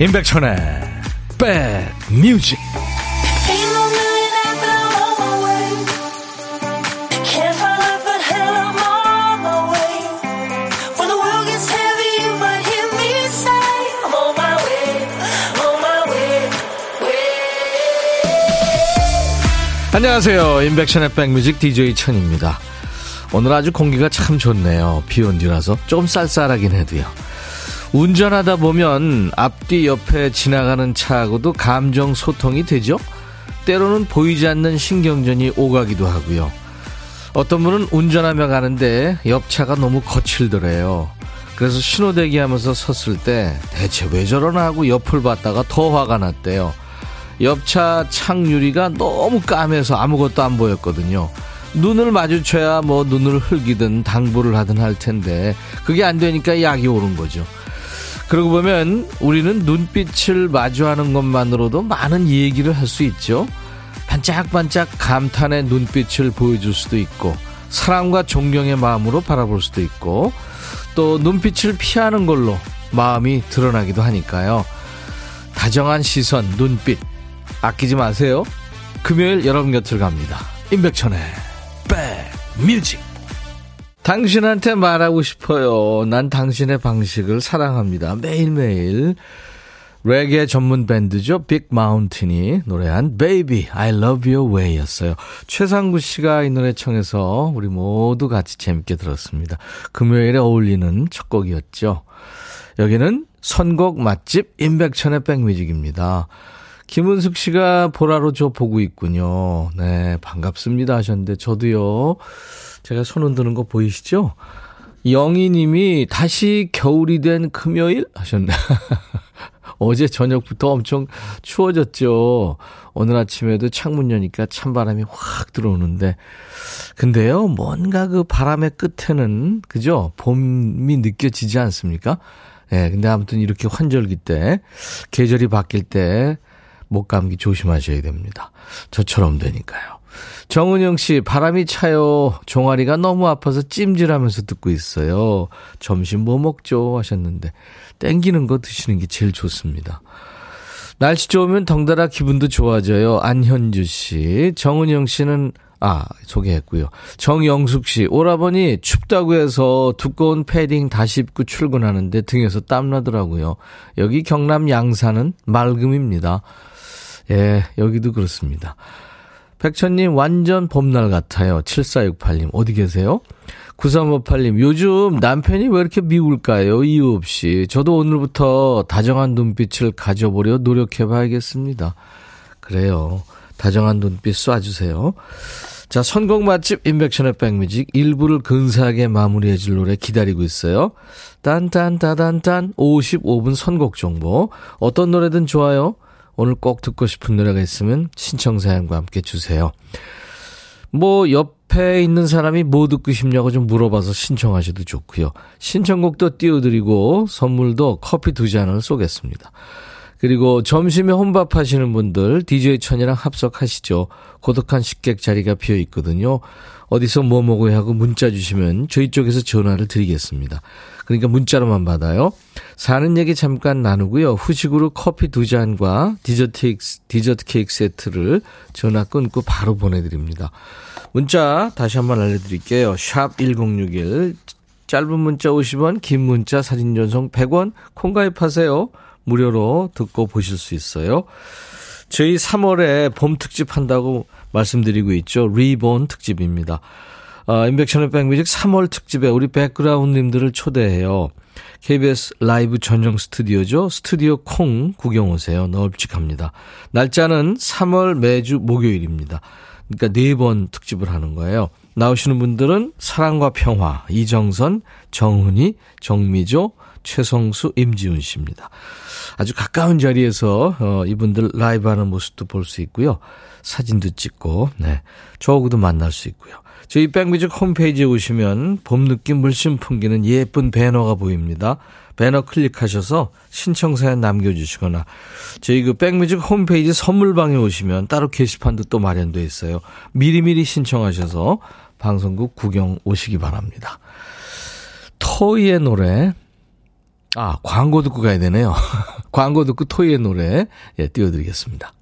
임백천의 백뮤직. 안녕하세요. 임백천의 백뮤직 DJ 천입니다. 오늘 아주 공기가 참 좋네요. 비온 뒤라서 조금 쌀쌀하긴 해도요 운전하다 보면 앞뒤 옆에 지나가는 차하고도 감정 소통이 되죠? 때로는 보이지 않는 신경전이 오가기도 하고요. 어떤 분은 운전하며 가는데 옆차가 너무 거칠더래요. 그래서 신호대기 하면서 섰을 때 대체 왜 저러나 하고 옆을 봤다가 더 화가 났대요. 옆차 창유리가 너무 까매서 아무것도 안 보였거든요. 눈을 마주쳐야 뭐 눈을 흘기든 당부를 하든 할 텐데 그게 안 되니까 약이 오른 거죠. 그러고 보면 우리는 눈빛을 마주하는 것만으로도 많은 얘기를 할 수 있죠. 반짝반짝 감탄의 눈빛을 보여줄 수도 있고, 사랑과 존경의 마음으로 바라볼 수도 있고, 또 눈빛을 피하는 걸로 마음이 드러나기도 하니까요. 다정한 시선, 눈빛, 아끼지 마세요. 금요일 여러분 곁을 갑니다. 임백천의 백뮤직. 당신한테 말하고 싶어요. 난 당신의 방식을 사랑합니다. 매일매일. 레게 전문 밴드죠. 빅 마운틴이 노래한 Baby, I Love Your Way 였어요. 최상구 씨가 이 노래 청해서 우리 모두 같이 재밌게 들었습니다. 금요일에 어울리는 첫 곡이었죠. 여기는 선곡 맛집 임백천의 백뮤직입니다. 김은숙 씨가 보라로 저 보고 있군요. 네, 반갑습니다 하셨는데 저도요. 제가 손 흔드는 거 보이시죠? 영희님이 다시 겨울이 된 금요일 하셨네. 어제 저녁부터 엄청 추워졌죠. 오늘 아침에도 창문 여니까 찬바람이 확 들어오는데. 근데요, 뭔가 그 바람의 끝에는, 그죠? 봄이 느껴지지 않습니까? 예, 네, 근데 아무튼 이렇게 환절기 때, 계절이 바뀔 때, 목 감기 조심하셔야 됩니다. 저처럼 되니까요. 정은영 씨, 바람이 차요. 종아리가 너무 아파서 찜질하면서 듣고 있어요. 점심 뭐 먹죠? 하셨는데, 땡기는 거 드시는 게 제일 좋습니다. 날씨 좋으면 덩달아 기분도 좋아져요. 안현주 씨. 정은영 씨는, 아, 소개했고요. 정영숙 씨, 오라버니 춥다고 해서 두꺼운 패딩 다시 입고 출근하는데 등에서 땀나더라고요. 여기 경남 양산은 맑음입니다. 예, 여기도 그렇습니다. 백천님, 완전 봄날 같아요. 7468님, 어디 계세요? 9358님, 요즘 남편이 왜 이렇게 미울까요? 이유 없이. 저도 오늘부터 다정한 눈빛을 가져보려 노력해 봐야겠습니다. 그래요. 다정한 눈빛 쏴주세요. 자, 선곡 맛집 인백션의 백뮤직 1부를 근사하게 마무리해 줄 노래 기다리고 있어요. 딴딴따단딴 55분 선곡 정보. 어떤 노래든 좋아요. 오늘 꼭 듣고 싶은 노래가 있으면 신청 사연과 함께 주세요. 뭐 옆에 있는 사람이 뭐 듣고 싶냐고 좀 물어봐서 신청하셔도 좋고요. 신청곡도 띄워드리고 선물도 커피 두 잔을 쏘겠습니다. 그리고 점심에 혼밥 하시는 분들 DJ 천이랑 합석하시죠. 고독한 식객 자리가 비어 있거든요. 어디서 뭐 먹어야 하고 문자 주시면 저희 쪽에서 전화를 드리겠습니다. 그러니까 문자로만 받아요. 사는 얘기 잠깐 나누고요. 후식으로 커피 두 잔과 디저트, 디저트 케이크 세트를 전화 끊고 바로 보내드립니다. 문자 다시 한번 알려드릴게요. 샵 1061. 짧은 문자 50원, 긴 문자 사진 전송 100원, 콩 가입하세요. 무료로 듣고 보실 수 있어요. 저희 3월에 봄 특집 한다고 말씀드리고 있죠. 리본 특집입니다. 어, 인백션의 백뮤직 3월 특집에 우리 백그라운드님들을 초대해요. KBS 라이브 전용 스튜디오죠. 스튜디오 콩 구경 오세요. 넓직합니다. 날짜는 3월 매주 목요일입니다. 그러니까 네 번 특집을 하는 거예요. 나오시는 분들은 사랑과 평화, 이정선, 정훈이, 정미조, 최성수, 임지훈 씨입니다. 아주 가까운 자리에서 어, 이분들 라이브 하는 모습도 볼 수 있고요. 사진도 찍고, 네. 저하고도 만날 수 있고요. 저희 백뮤직 홈페이지에 오시면 봄 느낌 물씬 풍기는 예쁜 배너가 보입니다. 배너 클릭하셔서 신청사연 남겨주시거나 저희 그 백뮤직 홈페이지 선물방에 오시면 따로 게시판도 또 마련되어 있어요. 미리미리 신청하셔서 방송국 구경 오시기 바랍니다. 토이의 노래 아, 광고 듣고 가야 되네요. 광고 듣고 토이의 노래 예, 띄워드리겠습니다.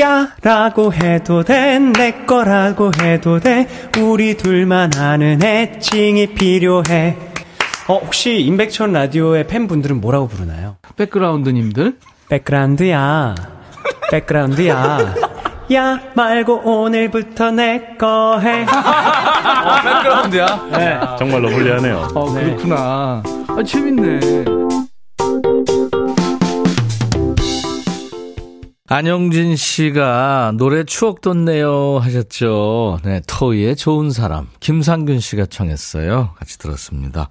야 라고 해도 돼 내 거라고 해도 돼 우리 둘만 아는 애칭이 필요해 어 혹시 임백천 라디오의 팬분들은 뭐라고 부르나요? 백그라운드님들 백그라운드야 백그라운드야 야 말고 오늘부터 내 거 해. 어, 백그라운드야? 네. 정말로 불리하네요. 어, 그렇구나. 아, 재밌네. 안영진 씨가 노래 추억 돋네요 하셨죠. 네, 토이의 좋은 사람. 김상균 씨가 청했어요. 같이 들었습니다.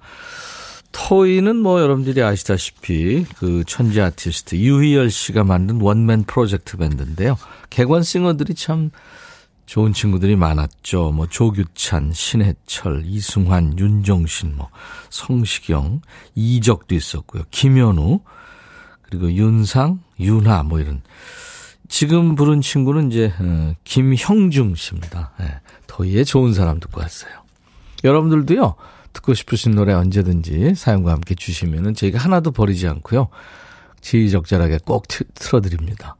토이는 뭐 여러분들이 아시다시피 그 천재 아티스트 유희열 씨가 만든 원맨 프로젝트 밴드인데요. 개관 싱어들이 참 좋은 친구들이 많았죠. 뭐 조규찬, 신해철, 이승환, 윤종신, 뭐 성시경, 이적도 있었고요. 김현우, 그리고 윤상, 윤하 뭐 이런 지금 부른 친구는 이제 어, 김형중 씨입니다. 네, 더위에 좋은 사람 듣고 왔어요. 여러분들도요. 듣고 싶으신 노래 언제든지 사연과 함께 주시면은 저희가 하나도 버리지 않고요. 지휘적절하게 꼭 트, 틀어드립니다.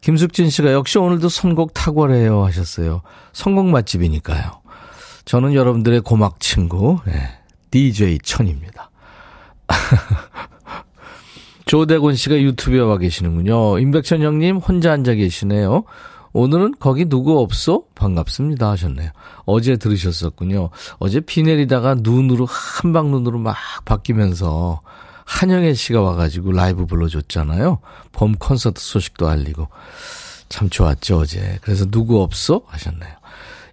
김숙진 씨가 역시 오늘도 선곡 탁월해요 하셨어요. 선곡 맛집이니까요. 저는 여러분들의 고막 친구 네, DJ 천입니다. 조대곤 씨가 유튜브에 와 계시는군요. 임백천 형님 혼자 앉아 계시네요. 오늘은 거기 누구 없어? 반갑습니다 하셨네요. 어제 들으셨었군요. 어제 비 내리다가 눈으로 한방 눈으로 막 바뀌면서 한영애 씨가 와가지고 라이브 불러줬잖아요. 봄 콘서트 소식도 알리고 참 좋았죠 어제. 그래서 누구 없어? 하셨네요.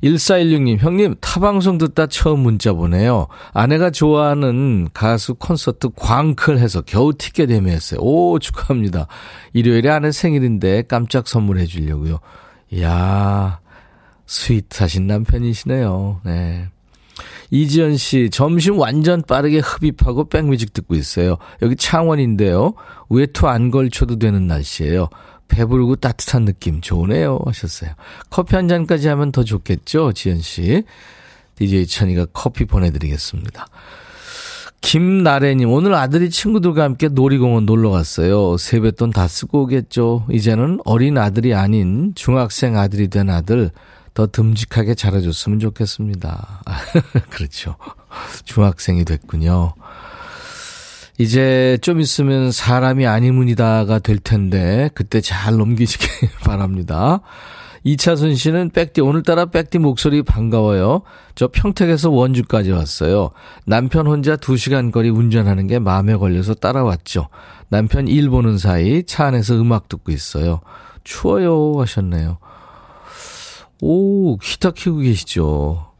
1416님, 형님, 타방송 듣다 처음 문자 보내요. 아내가 좋아하는 가수 콘서트 광클 해서 겨우 티켓 예매했어요. 오, 축하합니다. 일요일에 아내 생일인데 깜짝 선물해 주려고요. 이야, 스윗하신 남편이시네요. 네. 이지연 씨, 점심 완전 빠르게 흡입하고 백뮤직 듣고 있어요. 여기 창원인데요. 외투 안 걸쳐도 되는 날씨예요. 배부르고 따뜻한 느낌 좋으네요 하셨어요. 커피 한 잔까지 하면 더 좋겠죠, 지연 씨. DJ 천이가 커피 보내드리겠습니다. 김나래님, 오늘 아들이 친구들과 함께 놀이공원 놀러 갔어요. 세뱃돈 다 쓰고 오겠죠. 이제는 어린 아들이 아닌 중학생 아들이 된 아들 더 듬직하게 자라줬으면 좋겠습니다. 그렇죠. 중학생이 됐군요. 이제 좀 있으면 사람이 아니문이다가 될 텐데 그때 잘 넘기시기 바랍니다. 이차순 씨는 백디 오늘따라 백디 목소리 반가워요. 저 평택에서 원주까지 왔어요. 남편 혼자 2시간 거리 운전하는 게 마음에 걸려서 따라왔죠. 남편 일 보는 사이 차 안에서 음악 듣고 있어요. 추워요 하셨네요. 오, 기타 키고 계시죠.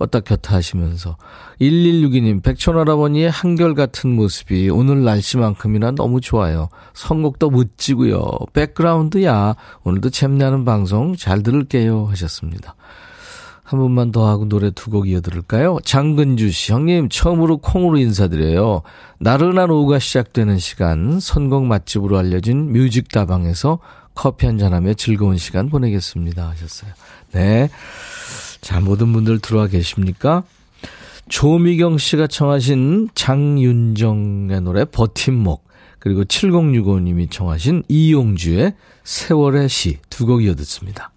껐다 켰다 하시면서. 1162님, 백촌할아버니의 한결같은 모습이 오늘 날씨만큼이나 너무 좋아요. 선곡도 멋지고요. 백그라운드야. 오늘도 재미나는 방송 잘 들을게요. 하셨습니다. 한 번만 더 하고 노래 두 곡 이어들을까요? 장근주 씨, 형님, 처음으로 콩으로 인사드려요. 나른한 오후가 시작되는 시간, 선곡 맛집으로 알려진 뮤직다방에서 커피 한잔하며 즐거운 시간 보내겠습니다. 하셨어요. 네. 자, 모든 분들 들어와 계십니까? 조미경 씨가 청하신 장윤정의 노래 버팀목 그리고 7065님이 청하신 이용주의 세월의 시 두 곡 이어 듣습니다.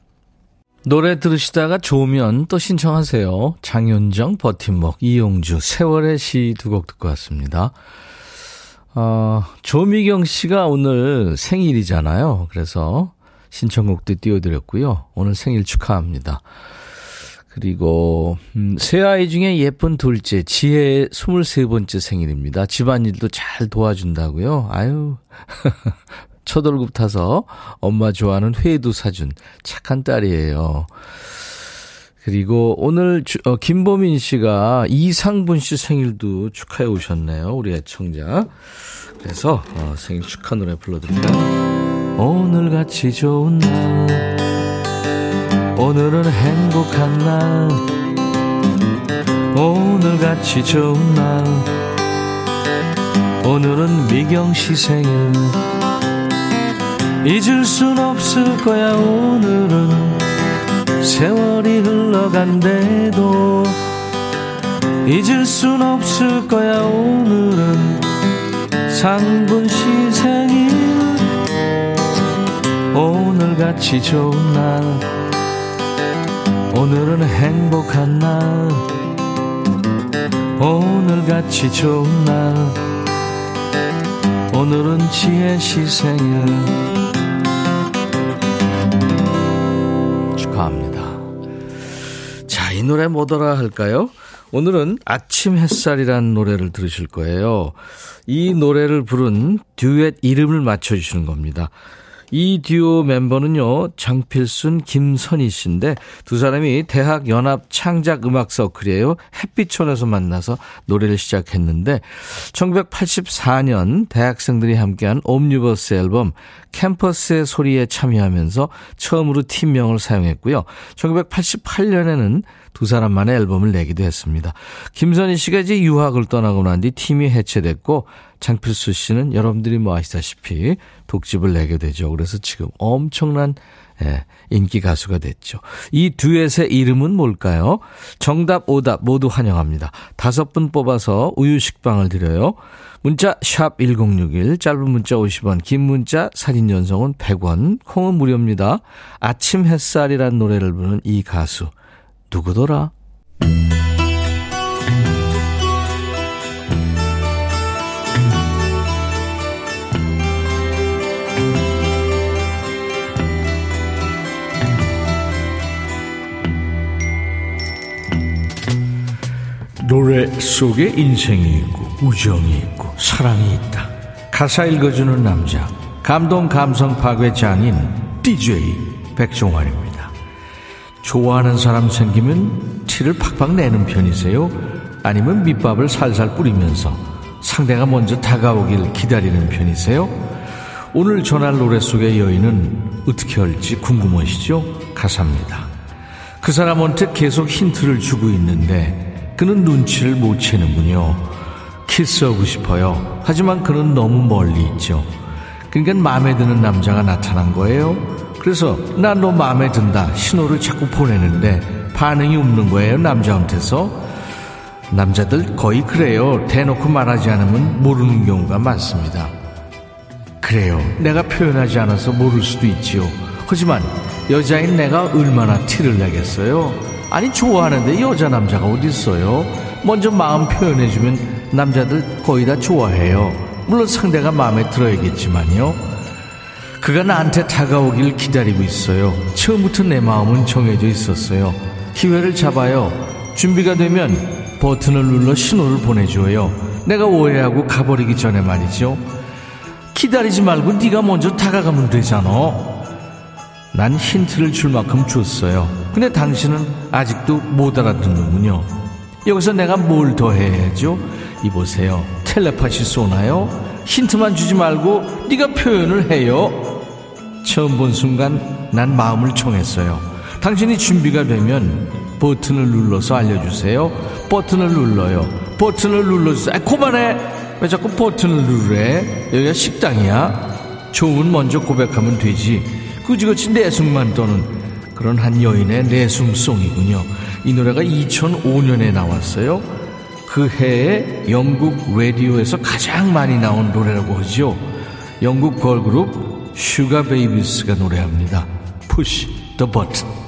노래 들으시다가 좋으면 또 신청하세요. 장윤정 버팀목 이용주 세월의 시 두 곡 듣고 왔습니다. 어, 조미경 씨가 오늘 생일이잖아요. 그래서 신청곡도 띄워드렸고요. 오늘 생일 축하합니다. 그리고 음, 세 아이 중에 예쁜 둘째 지혜의 23번째 생일입니다. 집안일도 잘 도와준다고요. 아유. 첫 월급 타서 엄마 좋아하는 회도 사준 착한 딸이에요. 그리고 오늘 주, 어, 김보민 씨가 이상분 씨 생일도 축하해 오셨네요. 우리 애청자. 그래서 어, 생일 축하 노래 불러드립니다. 오늘같이 좋은 날 오늘은 행복한 날. 오늘같이 좋은 날. 오늘은 미경 씨 생일. 잊을 순 없을 거야 오늘은. 세월이 흘러간대도. 잊을 순 없을 거야 오늘은. 상분 씨 생일. 오늘같이 좋은 날 오늘은 행복한 날 오늘같이 좋은 날 오늘은 지혜 시 생일 축하합니다 자 이 노래 뭐더라 할까요? 오늘은 아침 햇살이라는 노래를 들으실 거예요. 이 노래를 부른 듀엣 이름을 맞춰주시는 겁니다. 이 듀오 멤버는요, 장필순, 김선희 씨인데 두 사람이 대학 연합 창작 음악 서클이에요. 햇빛촌에서 만나서 노래를 시작했는데 1984년 대학생들이 함께한 옴니버스 앨범 캠퍼스의 소리에 참여하면서 처음으로 팀명을 사용했고요. 1988년에는 두 사람만의 앨범을 내기도 했습니다. 김선희 씨가 이제 유학을 떠나고 난 뒤 팀이 해체됐고 장필수 씨는 여러분들이 뭐 아시다시피 독집을 내게 되죠. 그래서 지금 엄청난 예, 인기 가수가 됐죠. 이 듀엣의 이름은 뭘까요? 정답, 오답 모두 환영합니다. 다섯 분 뽑아서 우유 식빵을 드려요. 문자 샵 1061, 짧은 문자 50원, 긴 문자 사진 전송은 100원, 콩은 무료입니다. 아침 햇살이란 노래를 부르는 이 가수 누구더라? 노래 속에 인생이 있고 우정이 있고 사랑이 있다. 가사 읽어주는 남자 감동 감성 파괴 장인 DJ 백종환입니다. 좋아하는 사람 생기면 티를 팍팍 내는 편이세요? 아니면 밑밥을 살살 뿌리면서 상대가 먼저 다가오길 기다리는 편이세요? 오늘 전할 노래 속의 여인은 어떻게 할지 궁금하시죠? 가사입니다. 그 사람한테 계속 힌트를 주고 있는데 그는 눈치를 못 채는군요. 키스하고 싶어요. 하지만 그는 너무 멀리 있죠. 그러니까 마음에 드는 남자가 나타난 거예요. 그래서 난 너 마음에 든다 신호를 자꾸 보내는데 반응이 없는 거예요 남자한테서 남자들 거의 그래요 대놓고 말하지 않으면 모르는 경우가 많습니다 그래요 내가 표현하지 않아서 모를 수도 있지요 하지만 여자인 내가 얼마나 티를 내겠어요 아니 좋아하는데 여자 남자가 어디 있어요? 먼저 마음 표현해주면 남자들 거의 다 좋아해요. 물론 상대가 마음에 들어야겠지만요. 그가 나한테 다가오길 기다리고 있어요. 처음부터 내 마음은 정해져 있었어요. 기회를 잡아요. 준비가 되면 버튼을 눌러 신호를 보내줘요. 내가 오해하고 가버리기 전에 말이죠. 기다리지 말고 네가 먼저 다가가면 되잖아. 난 힌트를 줄 만큼 줬어요. 근데 당신은 아직도 못 알아듣는군요. 여기서 내가 뭘 더 해야죠? 이보세요. 텔레파시 쏘나요? 힌트만 주지 말고 네가 표현을 해요. 처음 본 순간 난 마음을 청했어요. 당신이 준비가 되면 버튼을 눌러서 알려주세요. 버튼을 눌러요. 버튼을 눌러주세요. 아, 그만해! 왜 자꾸 버튼을 누르래? 여기가 식당이야? 좋은 먼저 고백하면 되지. 그지그지 내숭만 떠는 그런 한 여인의 내숭송이군요. 이 노래가 2005년에 나왔어요. 그 해에 영국 라디오에서 가장 많이 나온 노래라고 하죠. 영국 걸그룹 슈가 베이비스가 노래합니다. Push the button.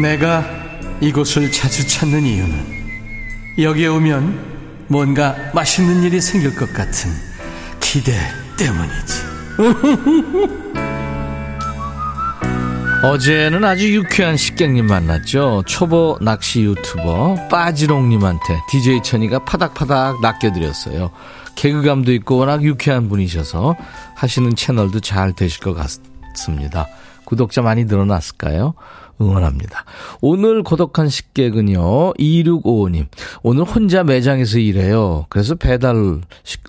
내가 이곳을 자주 찾는 이유는 여기에 오면 뭔가 맛있는 일이 생길 것 같은 기대 때문이지. 어제는 아주 유쾌한 식객님 만났죠. 초보 낚시 유튜버 빠지롱님한테 DJ 천이가 파닥파닥 낚여드렸어요. 개그감도 있고 워낙 유쾌한 분이셔서 하시는 채널도 잘 되실 것 같습니다. 구독자 많이 늘어났을까요? 응원합니다. 오늘 고독한 식객은요, 2655님. 오늘 혼자 매장에서 일해요. 그래서 배달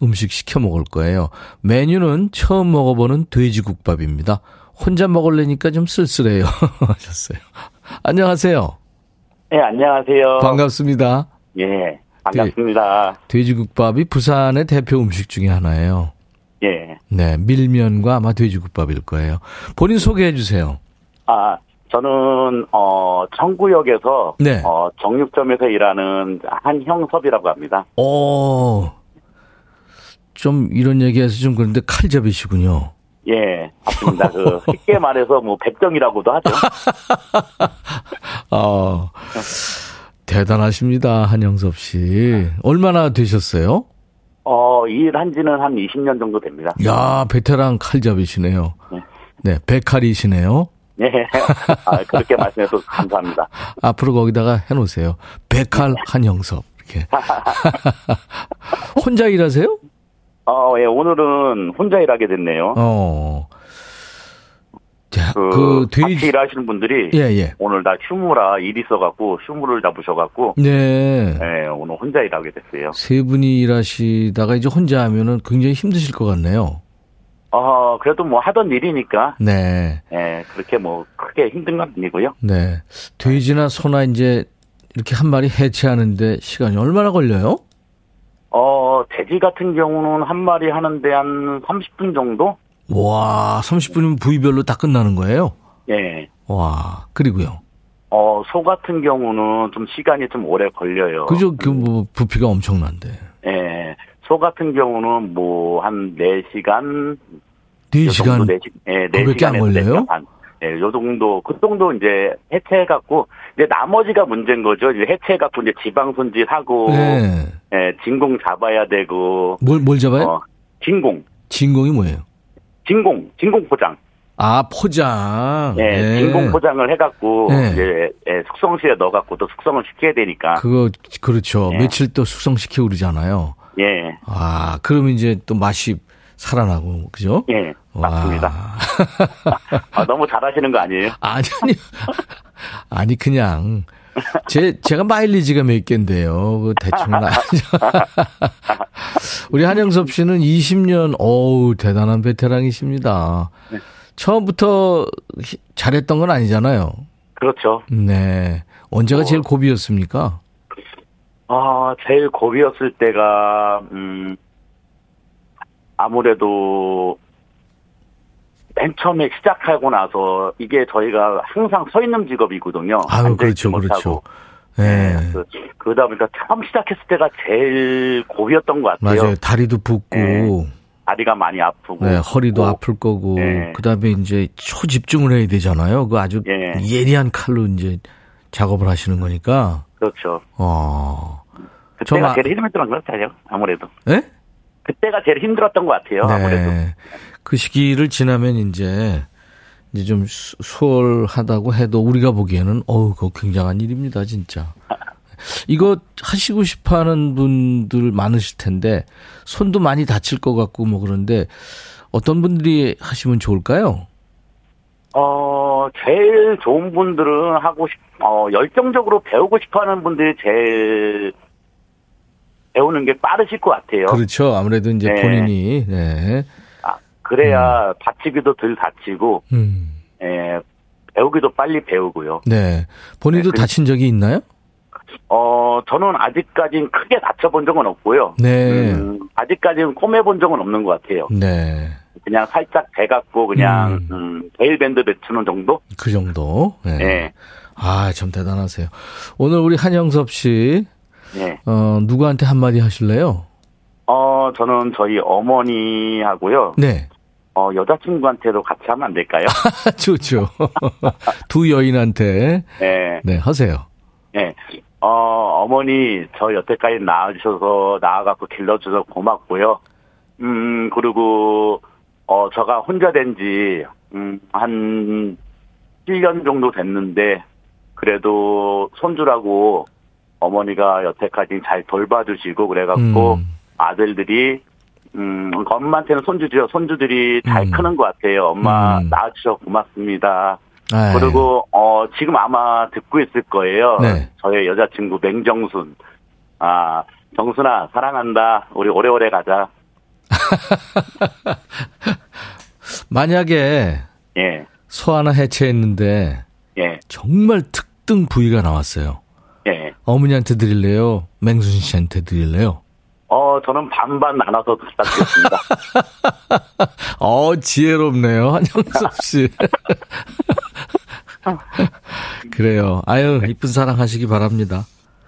음식 시켜 먹을 거예요. 메뉴는 처음 먹어보는 돼지국밥입니다. 혼자 먹을래니까 좀 쓸쓸해요. 하셨어요. 안녕하세요. 네, 안녕하세요. 반갑습니다. 예, 반갑습니다. 돼, 돼지국밥이 부산의 대표 음식 중에 하나예요. 예. 네, 밀면과 아마 돼지국밥일 거예요. 본인 소개해 주세요. 아, 저는, 어, 청구역에서, 네. 어, 정육점에서 일하는 한형섭이라고 합니다. 오, 좀 이런 얘기해서 좀 그런데 칼잡이시군요. 예, 맞습니다. 그, 쉽게 말해서 뭐, 백정이라고도 하죠. 어, 대단하십니다, 한영섭 씨. 얼마나 되셨어요? 어, 일한 지는 한 20년 정도 됩니다. 야, 베테랑 칼잡이시네요. 네. 네, 백칼이시네요. 예. 아, 그렇게 말씀해서 감사합니다. 앞으로 거기다가 해놓으세요. 백칼 한영섭. 이렇게. 혼자 일하세요? 어, 예, 오늘은 혼자 일하게 됐네요. 어. 자, 그, 그, 같이 돼지. 일하시는 분들이 예, 예. 오늘 다 휴무라 일 있어갖고 휴무를 잡으셔갖고 네. 예, 오늘 혼자 일하게 됐어요. 세 분이 일하시다가 이제 혼자 하면은 굉장히 힘드실 것 같네요. 어, 그래도 뭐 하던 일이니까 네. 예, 그렇게 뭐 크게 힘든 건 아니고요. 네. 돼지나 소나 이제 이렇게 한 마리 해체하는데 시간이 얼마나 걸려요? 어, 돼지 같은 경우는 한 마리 하는데 한 30분 정도? 와, 30분이면 부위별로 다 끝나는 거예요? 예. 와, 그리고요. 어, 소 같은 경우는 좀 시간이 좀 오래 걸려요. 그죠? 그 뭐 부피가 엄청난데. 예. 소 같은 경우는 뭐 한 4시간 4시간 네, 시, 예, 그거밖에 안 4시간에서 걸려요? 4시간 반. 예, 요 정도, 그 정도 이제 해체해갖고, 이제 나머지가 문제인 거죠. 이제 해체해갖고 이제 지방 손질하고, 네. 예, 진공 잡아야 되고, 뭘, 뭘 잡아요? 어, 진공, 진공이 뭐예요? 진공, 진공 포장. 아, 포장. 예, 네. 진공 포장을 해갖고, 네. 이제, 예, 숙성실에 넣어갖고 또 숙성을 시켜야 되니까, 그거, 그렇죠. 예. 며칠 또 숙성시키고 그러잖아요. 예, 아, 그러면 이제 또 맛이 살아나고, 그죠? 예, 와. 맞습니다. 아, 너무 잘하시는 거 아니에요? 아니, 아니. 아니, 그냥. 제, 제가 마일리지가 몇 개인데요. 그 대충은 아니죠. 우리 한영섭 씨는 20년, 어우, 대단한 베테랑이십니다. 네. 처음부터 히- 잘했던 건 아니잖아요. 그렇죠. 네. 언제가 어. 제일 고비였습니까? 아, 제일 고비였을 때가, 음, 아무래도, 맨 처음에 시작하고 나서, 이게 저희가 항상 서 있는 직업이거든요. 아유, 앉아있지 그렇죠, 그렇죠. 네. 그, 그러다 보니까 처음 시작했을 때가 제일 고비였던 것 같아요. 맞아요. 다리도 붓고, 네. 다리가 많이 아프고. 네, 허리도 뭐, 아플 거고, 네. 그 다음에 이제 초집중을 해야 되잖아요. 그 아주 예. 예리한 칼로 이제 작업을 하시는 거니까, 그렇죠. 어. 그때가 아- 제일 힘들었던 것 같아요. 아무래도. 예? 그때가 제일 힘들었던 것 같아요. 아무래도. 네. 그 시기를 지나면 이제, 이제 좀 수- 수월하다고 해도 우리가 보기에는, 어우, 그거 굉장한 일입니다, 진짜. 이거 하시고 싶어 하는 분들 많으실 텐데, 손도 많이 다칠 것 같고 뭐 그런데, 어떤 분들이 하시면 좋을까요? 어, 제일 좋은 분들은 하고 싶, 어, 열정적으로 배우고 싶어 하는 분들이 제일 배우는 게 빠르실 것 같아요. 그렇죠. 아무래도 이제 네. 본인이, 네. 아, 그래야 다치기도 덜 다치고, 음. 예, 배우기도 빨리 배우고요. 네. 본인도 네, 그- 다친 적이 있나요? 어, 저는 아직까지는 크게 다쳐본 적은 없고요. 네. 음, 아직까지는 꼬매본 적은 없는 것 같아요. 네. 그냥 살짝 배갖고 그냥, 음. 음, 베일밴드 배추는 정도? 그 정도. 네. 예, 아, 참 대단하세요. 오늘 우리 한영섭 씨, 예. 어, 누구한테 한마디 하실래요? 어, 저는 저희 어머니하고요. 네. 어, 여자친구한테도 같이 하면 안 될까요? 좋죠. 두 여인한테, 예, 네, 하세요. 예. 어, 어머니, 저 여태까지 낳아주셔서, 낳아갖고 길러주셔서 고맙고요. 음, 그리고, 어, 제가 혼자 된 지, 음, 한 7년 정도 됐는데, 그래도 손주라고 어머니가 여태까지 잘 돌봐주시고, 그래갖고, 음. 아들들이, 음, 엄마한테는 손주죠. 손주들이 잘 음. 크는 것 같아요. 엄마 음. 낳아주셔서 고맙습니다. 아, 그리고 어 지금 아마 듣고 있을 거예요. 네. 저의 여자친구 맹정순. 아 정순아 사랑한다. 우리 오래오래 가자. 만약에 예, 소 하나 해체했는데 예, 정말 특등 부위가 나왔어요. 예. 어머니한테 드릴래요? 맹순 씨한테 드릴래요? 어, 저는 반반 나눠서 갖다 드렸습니다. 어, 지혜롭네요. 한영섭 씨. 그래요. 아유, 이쁜 사랑 하시기 바랍니다.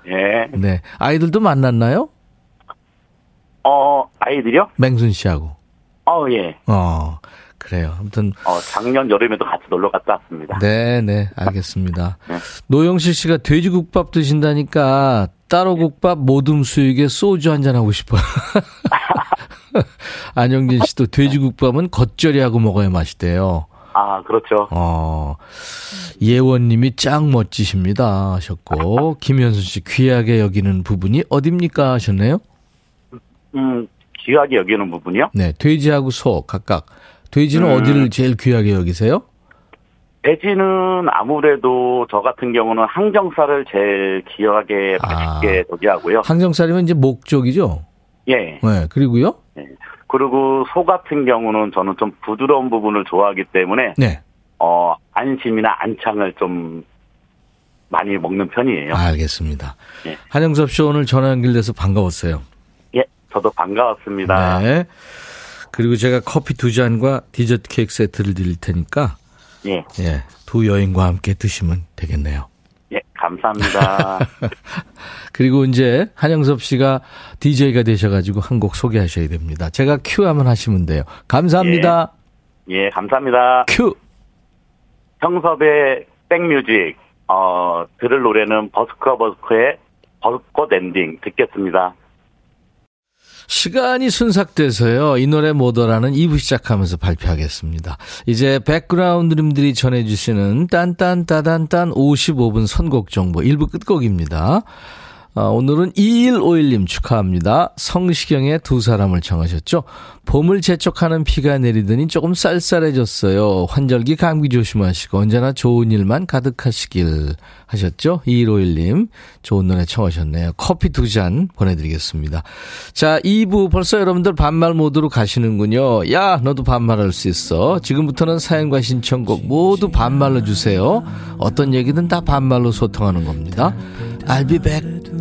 예. 네. 아이들도 만났나요? 어, 아이들이요? 맹순 씨하고. 어, 예. 어, 그래요. 아무튼. 어, 작년 여름에도 같이 놀러 갔다 왔습니다. 네, 네, 알겠습니다. 네. 노영실 씨가 돼지국밥 드신다니까 따로 국밥 모둠 수육에 소주 한잔 하고 싶어요. 안영진 씨도 돼지국밥은 겉절이 하고 먹어야 맛있대요. 아, 그렇죠. 어, 예원님이 짱 멋지십니다 하셨고, 김현수 씨 귀하게 여기는 부분이 어딥니까 하셨네요? 음, 귀하게 여기는 부분이요? 네, 돼지하고 소 각각. 돼지는 음. 어디를 제일 귀하게 여기세요? 돼지는 아무래도 저 같은 경우는 항정살을 제일 귀하게 맛있게 저기 하고요. 항정살이면 이제 목 쪽이죠? 예. 네, 그리고요? 그리고 소 같은 경우는 저는 좀 부드러운 부분을 좋아하기 때문에 네. 어 안심이나 안창을 좀 많이 먹는 편이에요. 알겠습니다. 예. 한영섭 씨 오늘 전화 연결돼서 반가웠어요. 예, 저도 반가웠습니다. 네. 그리고 제가 커피 두 잔과 디저트 케이크 세트를 드릴 테니까, 예, 예, 두 여인과 함께 드시면 되겠네요. 예, 감사합니다. 그리고 이제 한영섭 씨가 DJ가 되셔가지고 한 곡 소개하셔야 됩니다. 제가 큐 하면 하시면 돼요. 감사합니다. 예, 감사합니다. 큐! 형섭의 백뮤직 어 들을 노래는 버스커 버스커의 벚꽃 엔딩 듣겠습니다. 시간이 순삭돼서요. 이 노래 뭐더라는 2부 시작하면서 발표하겠습니다. 이제 백그라운드님들이 전해주시는 딴딴따단딴 55분 선곡 정보 1부 끝곡입니다. 아, 오늘은 2151님 축하합니다. 성시경의 두 사람을 청하셨죠. 봄을 재촉하는 비가 내리더니 조금 쌀쌀해졌어요. 환절기 감기 조심하시고 언제나 좋은 일만 가득하시길 하셨죠. 2151님 좋은 노래 청하셨네요. 커피 두 잔 보내드리겠습니다. 자 2부 벌써 여러분들 반말 모드로 가시는군요. 야 너도 반말할 수 있어. 지금부터는 사연과 신청곡 모두 반말로 주세요. 어떤 얘기든 다 반말로 소통하는 겁니다. I'll be back.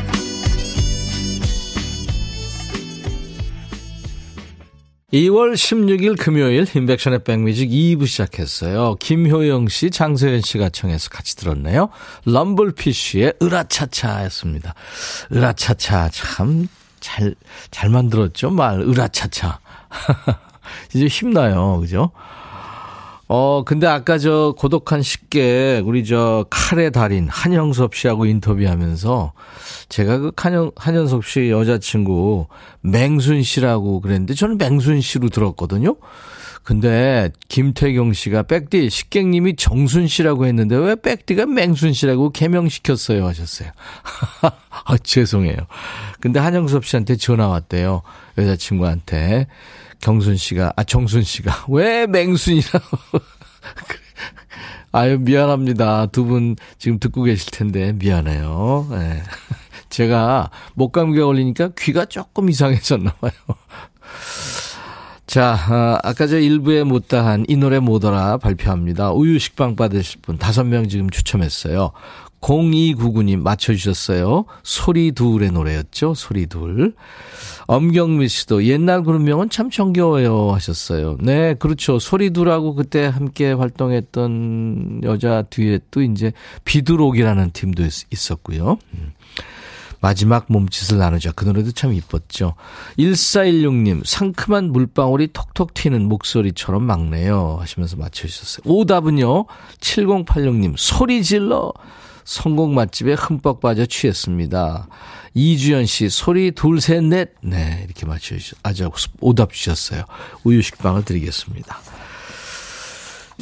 2월 16일 금요일 인백션의 백뮤직 2부 시작했어요. 김효영 씨, 장서연 씨가 청해서 같이 들었네요. 럼블피쉬의 으라차차였습니다. 으라차차 참 잘, 잘 만들었죠? 말, 으라차차. 이제 힘나요. 그죠? 어, 근데 아까 저 고독한 식객, 우리 저 칼의 달인 한영섭 씨하고 인터뷰하면서 제가 그 한영, 한영섭 씨 여자친구 맹순 씨라고 그랬는데 저는 맹순 씨로 들었거든요. 근데 김태경 씨가 백디 식객님이 정순 씨라고 했는데 왜 백디가 맹순 씨라고 개명시켰어요 하셨어요. 아, 죄송해요. 근데 한영섭 씨한테 전화 왔대요. 여자친구한테. 경순 씨가, 아, 정순 씨가, 왜 맹순이라고. 아유, 미안합니다. 두 분 지금 듣고 계실 텐데, 미안해요. 네. 제가 목감기가 걸리니까 귀가 조금 이상해졌나 봐요. 자, 아, 아까 저 일부에 못다한 이 노래 뭐더라 발표합니다. 우유 식빵 받으실 분 다섯 명 지금 추첨했어요. 0299님 맞춰주셨어요. 소리 둘의 노래였죠. 소리 둘. 엄경미 씨도 옛날 그룹명은 참 정겨워요 하셨어요. 네, 그렇죠. 소리 둘하고 그때 함께 활동했던 여자 뒤에 또 이제 비두록이라는 팀도 있, 있었고요. 음. 마지막 몸짓을 나누자. 그 노래도 참 이뻤죠. 1416님, 상큼한 물방울이 톡톡 튀는 목소리처럼 막네요. 하시면서 맞춰주셨어요. 오답은요, 7086님, 소리 질러. 성공 맛집에 흠뻑 빠져 취했습니다. 이주연 씨, 소리 둘, 셋, 넷. 네, 이렇게 맞춰주셨, 아주 오답 주셨어요. 우유식빵을 드리겠습니다.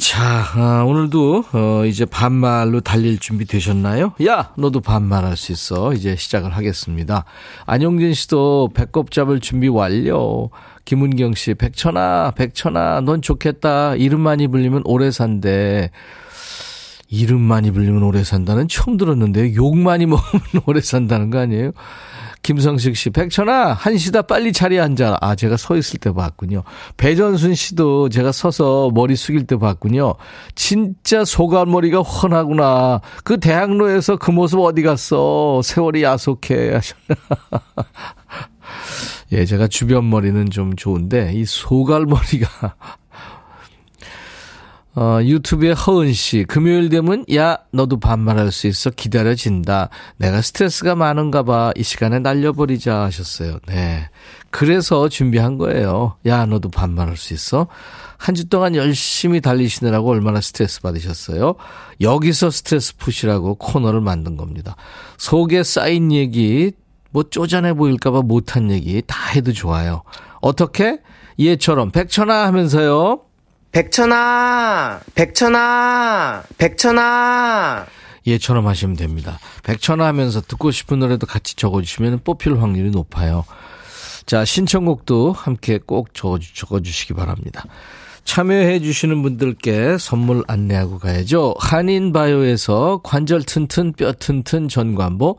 자, 아, 오늘도, 어, 이제 반말로 달릴 준비 되셨나요? 야, 너도 반말할 수 있어. 이제 시작을 하겠습니다. 안용진 씨도 배꼽 잡을 준비 완료. 김은경 씨, 백천아, 백천아, 넌 좋겠다. 이름 많이 불리면 오래 산대. 이름 많이 불리면 오래 산다는 처음 들었는데요. 욕 많이 먹으면 오래 산다는 거 아니에요? 김성식 씨, 백천아, 한시다 빨리 자리에 앉아. 아, 제가 서 있을 때 봤군요. 배전순 씨도 제가 서서 머리 숙일 때 봤군요. 진짜 소갈머리가 훤하구나. 그 대학로에서 그 모습 어디 갔어? 세월이 야속해. 하셨나. 예, 제가 주변 머리는 좀 좋은데, 이 소갈머리가 어, 유튜브에 허은 씨, 금요일 되면, 야, 너도 반말할 수 있어. 기다려진다. 내가 스트레스가 많은가 봐. 이 시간에 날려버리자 하셨어요. 네. 그래서 준비한 거예요. 야, 너도 반말할 수 있어. 한 주 동안 열심히 달리시느라고 얼마나 스트레스 받으셨어요? 여기서 스트레스 푸시라고 코너를 만든 겁니다. 속에 쌓인 얘기, 뭐 쪼잔해 보일까봐 못한 얘기 다 해도 좋아요. 어떻게? 얘처럼 백천아 하면서요. 백천아, 백천아, 백천아. 얘처럼 하시면 됩니다. 백천아 하면서 듣고 싶은 노래도 같이 적어주시면 뽑힐 확률이 높아요. 자, 신청곡도 함께 꼭 적어주시기 바랍니다. 참여해 주시는 분들께 선물 안내하고 가야죠. 한인바이오에서 관절 튼튼 뼈 튼튼 전관보,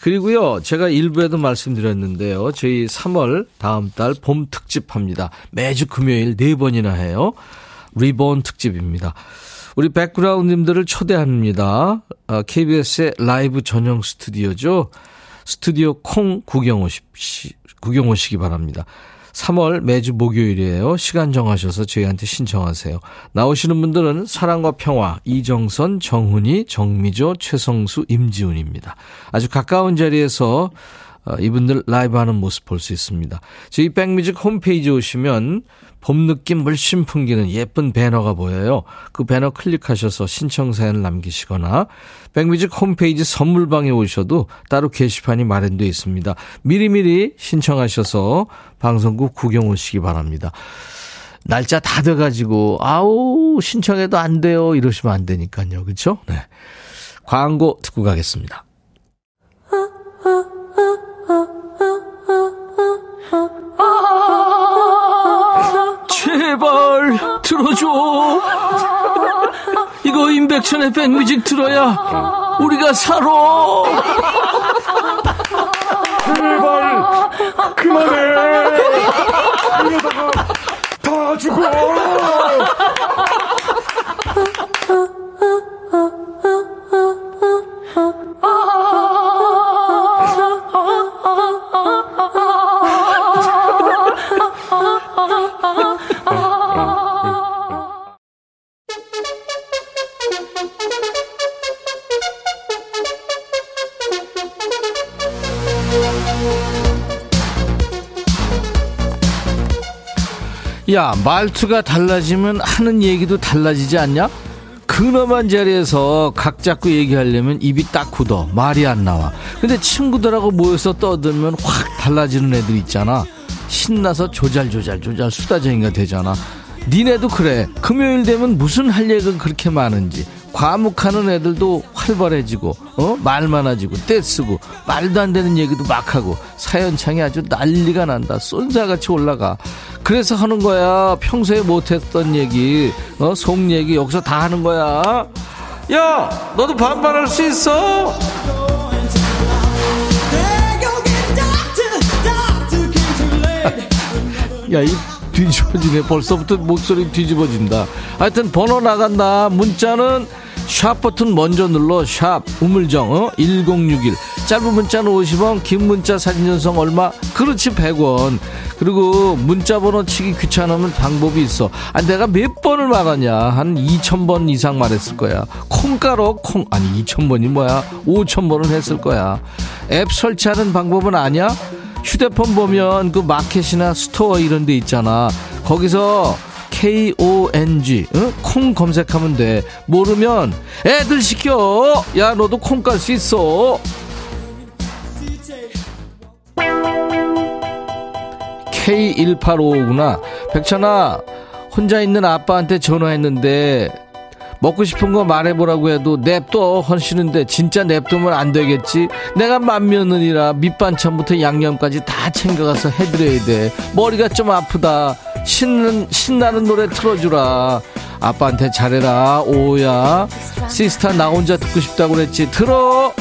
그리고요, 제가 일부에도 말씀드렸는데요. 저희 3월 다음 달 봄 특집 합니다. 매주 금요일 4번이나 해요. 리본 특집입니다. 우리 백그라운드님들을 초대합니다. KBS의 아, 라이브 전용 스튜디오죠. 스튜디오 콩 구경 구경 오시기 바랍니다. 3월 매주 목요일이에요. 시간 정하셔서 저희한테 신청하세요. 나오시는 분들은 사랑과 평화, 이정선, 정훈이, 정미조, 최성수, 임지훈입니다. 아주 가까운 자리에서 어, 이분들 라이브 하는 모습 볼 수 있습니다. 저희 백뮤직 홈페이지 오시면 봄 느낌 물씬 풍기는 예쁜 배너가 보여요. 그 배너 클릭하셔서 신청 사연을 남기시거나 백뮤직 홈페이지 선물방에 오셔도 따로 게시판이 마련되어 있습니다. 미리미리 신청하셔서 방송국 구경 오시기 바랍니다. 날짜 다 돼가지고 아우 신청해도 안 돼요 이러시면 안 되니까요. 그렇죠? 네. 광고 듣고 가겠습니다. 제발 들어줘. 이거 임백천의 백뮤직 들어야 우리가 살아. 제발 그만해. 이러다가 다 죽어. 야 말투가 달라지면 하는 얘기도 달라지지 않냐? 근엄한 자리에서 각 잡고 얘기하려면 입이 딱 굳어. 말이 안 나와. 근데 친구들하고 모여서 떠들면 확 달라지는 애들 있잖아. 신나서 조잘조잘 조잘 수다쟁이가 되잖아. 니네도 그래. 금요일 되면 무슨 할 얘기가 그렇게 많은지. 과묵하는 애들도 활발해지고 어? 말 많아지고 떼쓰고 말도 안 되는 얘기도 막 하고. 사연창이 아주 난리가 난다. 쏜사같이 올라가 그래서 하는 거야. 평소에 못했던 얘기 어? 속 얘기 여기서 다 하는 거야. 야 너도 반발할 수 있어? 야 이 뒤집어지네. 벌써부터 목소리 뒤집어진다. 하여튼 번호 나간다. 문자는 샵 버튼 먼저 눌러 샵 우물정 어? 1061 짧은 문자는 50원 긴 문자 사진 전송 얼마? 그렇지 100원. 그리고 문자 번호 치기 귀찮으면 방법이 있어. 아 내가 몇 번을 말하냐? 한 2000번 이상 말했을 거야. 콩가루 콩. 아니 2000번이 뭐야? 5000번은 했을 거야. 앱 설치하는 방법은 아냐 휴대폰 보면 그 마켓이나 스토어 이런 데 있잖아. 거기서 K-O-N-G 응? 콩 검색하면 돼. 모르면 애들 시켜. 야 너도 콩 깔 수 있어. K1855구나. 백천아 혼자 있는 아빠한테 전화했는데 먹고 싶은 거 말해보라고 해도 냅둬. 헌시는데 진짜 냅두면 안 되겠지? 내가 맏며느리라 밑반찬부터 양념까지 다 챙겨가서 해드려야 돼. 머리가 좀 아프다 신나는, 신나는 노래 틀어주라. 아빠한테 잘해라. 오야. 시스타 나 혼자 듣고 싶다고 그랬지. 들어.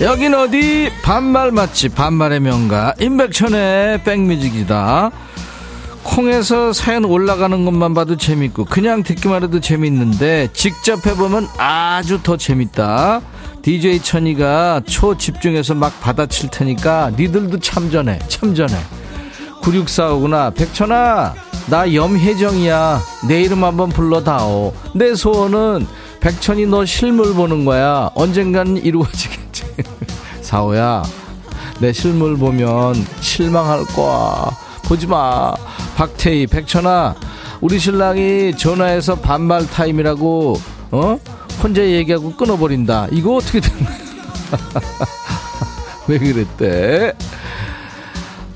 여긴 어디? 반말 맛집 반말의 명가. 임백천의 백뮤직이다 콩에서 사연 올라가는 것만 봐도 재밌고 그냥 듣기만 해도 재밌는데 직접 해보면 아주 더 재밌다. DJ 천이가 초집중해서 막 받아칠 테니까 니들도 참전해 참전해. 9645구나. 백천아 나 염혜정이야. 내 이름 한번 불러다오. 내 소원은 백천이 너 실물 보는 거야. 언젠간 이루어지겠지. 사오야 내 실물 보면 실망할 거야. 보지마 박태희 백천아 우리 신랑이 전화해서 반말 타임이라고 어? 혼자 얘기하고 끊어버린다. 이거 어떻게 된 거야? 왜 그랬대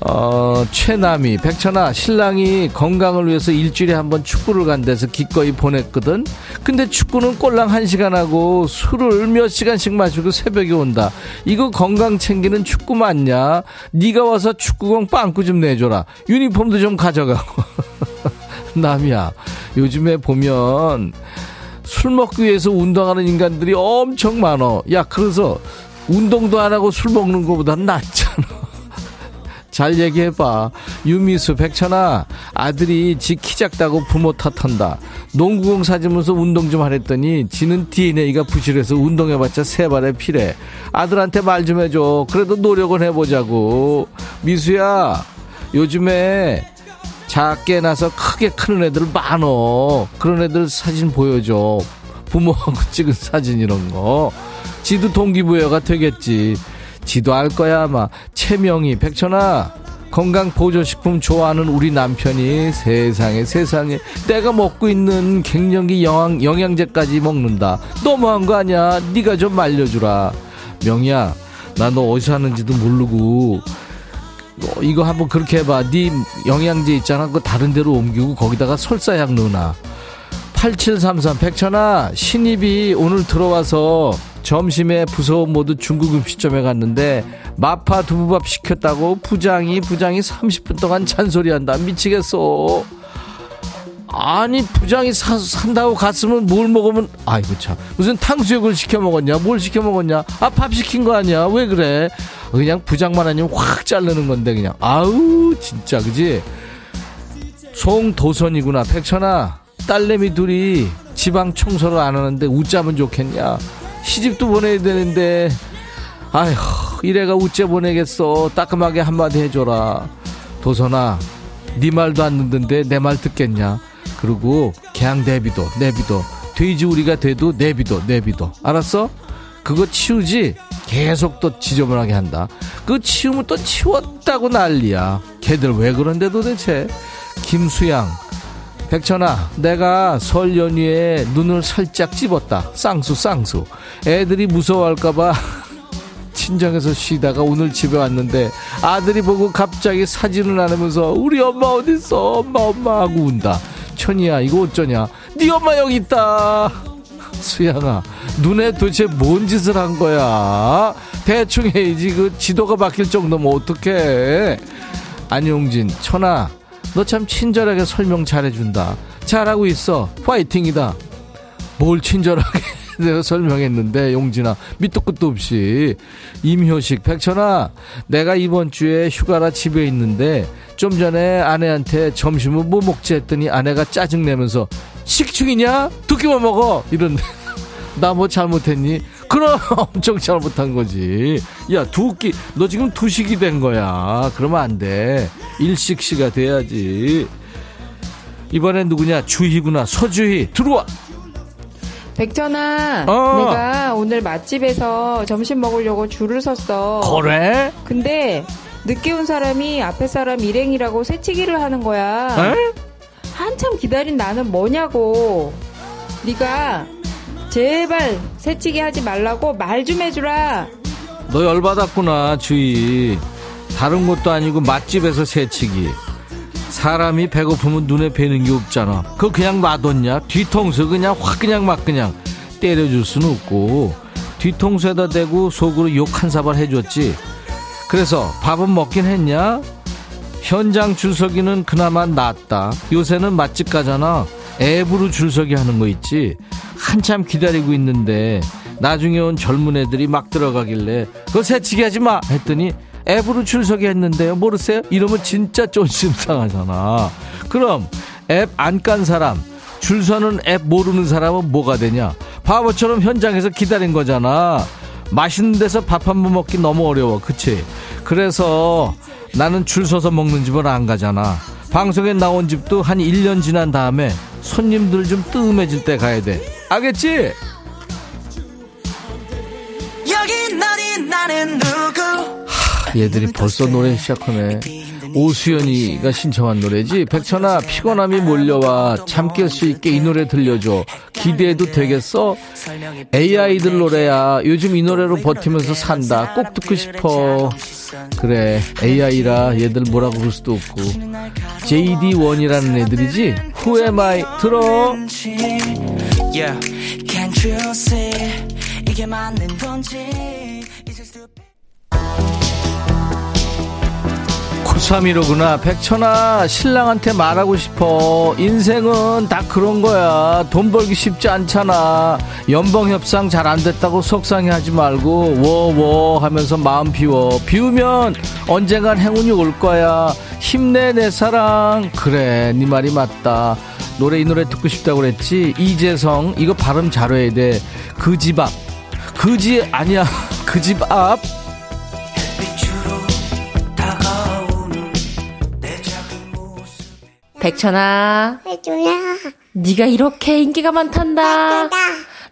어, 최남이, 백천아, 신랑이 건강을 위해서 일주일에 한 번 축구를 간대서 기꺼이 보냈거든? 근데 축구는 꼴랑 한 시간 하고 술을 몇 시간씩 마시고 새벽에 온다. 이거 건강 챙기는 축구 맞냐? 네가 와서 축구공 빵꾸 좀 내줘라. 유니폼도 좀 가져가고. 남이야, 요즘에 보면 술 먹기 위해서 운동하는 인간들이 엄청 많어. 야, 그래서 운동도 안 하고 술 먹는 것보다 낫잖아. 잘 얘기해봐. 유미수, 백천아, 아들이 지 키 작다고 부모 탓한다. 농구공 사주면서 운동 좀 하랬더니 지는 DNA가 부실해서 운동해봤자 세 발에 피래. 아들한테 말 좀 해줘. 그래도 노력은 해보자고. 미수야, 요즘에 작게 나서 크게 크는 애들 많어. 그런 애들 사진 보여줘. 부모하고 찍은 사진 이런 거. 지도 동기부여가 되겠지. 지도 알 거야 아마. 최명희 백천아 건강 보조식품 좋아하는 우리 남편이 세상에 세상에. 내가 먹고 있는 갱년기 영양, 영양제까지 먹는다. 너무한 거 아니야? 네가 좀 말려주라. 명희야 나 너 어디서 하는지도 모르고. 어, 이거 한번 그렇게 해봐. 네 영양제 있잖아. 그거 다른 데로 옮기고 거기다가 설사약 넣어놔 8733 백천아 신입이 오늘 들어와서 점심에 부서 모두 중국 음식점에 갔는데 마파 두부밥 시켰다고 부장이 부장이 30분 동안 잔소리한다. 미치겠어. 아니 부장이 사, 산다고 갔으면 뭘 먹으면 아이고 참. 무슨 탕수육을 시켜 먹었냐? 뭘 시켜 먹었냐? 아 밥 시킨 거 아니야? 왜 그래? 그냥 부장만 아니면 확 자르는 건데 그냥. 아우 진짜 그지? 송도선이구나. 백천아 딸내미 둘이 지방 청소를 안 하는데 웃자면 좋겠냐 시집도 보내야 되는데. 아휴 이래가 우째 보내겠어. 따끔하게 한마디 해줘라. 도선아 네 말도 안 듣는데 내 말 듣겠냐? 그리고 그냥 내비도 내비도 돼지 우리가 돼도 내비도 내비도 알았어? 그거 치우지? 계속 또 지저분하게 한다. 그거 치우면 또 치웠다고 난리야. 걔들 왜 그런데 도대체? 김수양 백천아 내가 설 연휴에 눈을 살짝 찝었다. 쌍수 쌍수. 애들이 무서워할까봐 친정에서 쉬다가 오늘 집에 왔는데 아들이 보고 갑자기 사진을 안하면서 우리 엄마 어딨어? 엄마 엄마. 하고 운다 천이야 이거 어쩌냐? 네 엄마 여기 있다. 수양아 눈에 도대체 뭔 짓을 한 거야? 대충 해야지. 그 지도가 바뀔 정도면 어떡해? 안용진 천아 너 참 친절하게 설명 잘해준다. 잘하고 있어. 파이팅이다. 뭘 친절하게 내가 설명했는데 용진아. 밑도 끝도 없이. 임효식 백천아. 내가 이번 주에 휴가라 집에 있는데 좀 전에 아내한테 점심은 뭐 먹지 했더니 아내가 짜증내면서 식충이냐? 두 끼만 먹어! 이런데 나 뭐 잘못했니 그럼 엄청 잘못한 거지 야 두 끼 너 지금 두식이 된 거야 그러면 안 돼 일식시가 돼야지 이번엔 누구냐 주희구나 서주희 들어와 백천아, 어. 내가 오늘 맛집에서 점심 먹으려고 줄을 섰어. 그래? 근데 늦게 온 사람이 앞에 사람 일행이라고 새치기를 하는 거야. 에? 한참 기다린 나는 뭐냐고. 네가 제발 새치기 하지 말라고 말 좀 해주라. 너 열받았구나 주희. 다른 것도 아니고 맛집에서 새치기. 사람이 배고프면 눈에 뵈는 게 없잖아. 그거 그냥 놔뒀냐? 뒤통수 그냥 확 그냥 막 그냥 때려줄 수는 없고. 뒤통수에다 대고 속으로 욕 한 사발 해줬지. 그래서 밥은 먹긴 했냐? 현장 줄서기는 그나마 낫다. 요새는 맛집 가잖아. 앱으로 줄서기 하는 거 있지 한참 기다리고 있는데 나중에 온 젊은 애들이 막 들어가길래 그거 새치기 하지 마 했더니 앱으로 줄서기 했는데요. 모르세요? 이러면 진짜 쫀심 상하잖아. 그럼 앱 안 깐 사람 줄 서는 앱 모르는 사람은 뭐가 되냐? 바보처럼 현장에서 기다린 거잖아. 맛있는 데서 밥 한 번 먹기 너무 어려워. 그치? 그래서 나는 줄 서서 먹는 집은 안 가잖아. 방송에 나온 집도 한 1년 지난 다음에 손님들 좀 뜸해질 때 가야 돼 알겠지? 누구 얘들이 벌써 노래 시작하네. 오수연이가 신청한 노래지. 백천아, 피곤함이 몰려와. 잠깰 수 있게 이 노래 들려줘. 기대해도 되겠어? AI들 노래야. 요즘 이 노래로 버티면서 산다. 꼭 듣고 싶어. 그래. AI라 얘들 뭐라고 그럴 수도 없고. JD1이라는 애들이지? Who am I? 들어. Yeah, can't you see 이게 맞는 건지 있을 수 9315구나. 백천아, 신랑한테 말하고 싶어. 인생은 다 그런 거야. 돈 벌기 쉽지 않잖아. 연봉 협상 잘 안 됐다고 속상해 하지 말고, 워 워 하면서 마음 비워. 비우면 언젠간 행운이 올 거야. 힘내, 내 사랑. 그래, 네 말이 맞다. 노래 이 노래 듣고 싶다고 그랬지. 이재성, 이거 발음 잘 해야 돼. 그 집 앞. 그지 아니야. 그 집 앞. 백천아, 해줘라. 네가 이렇게 인기가 많단다.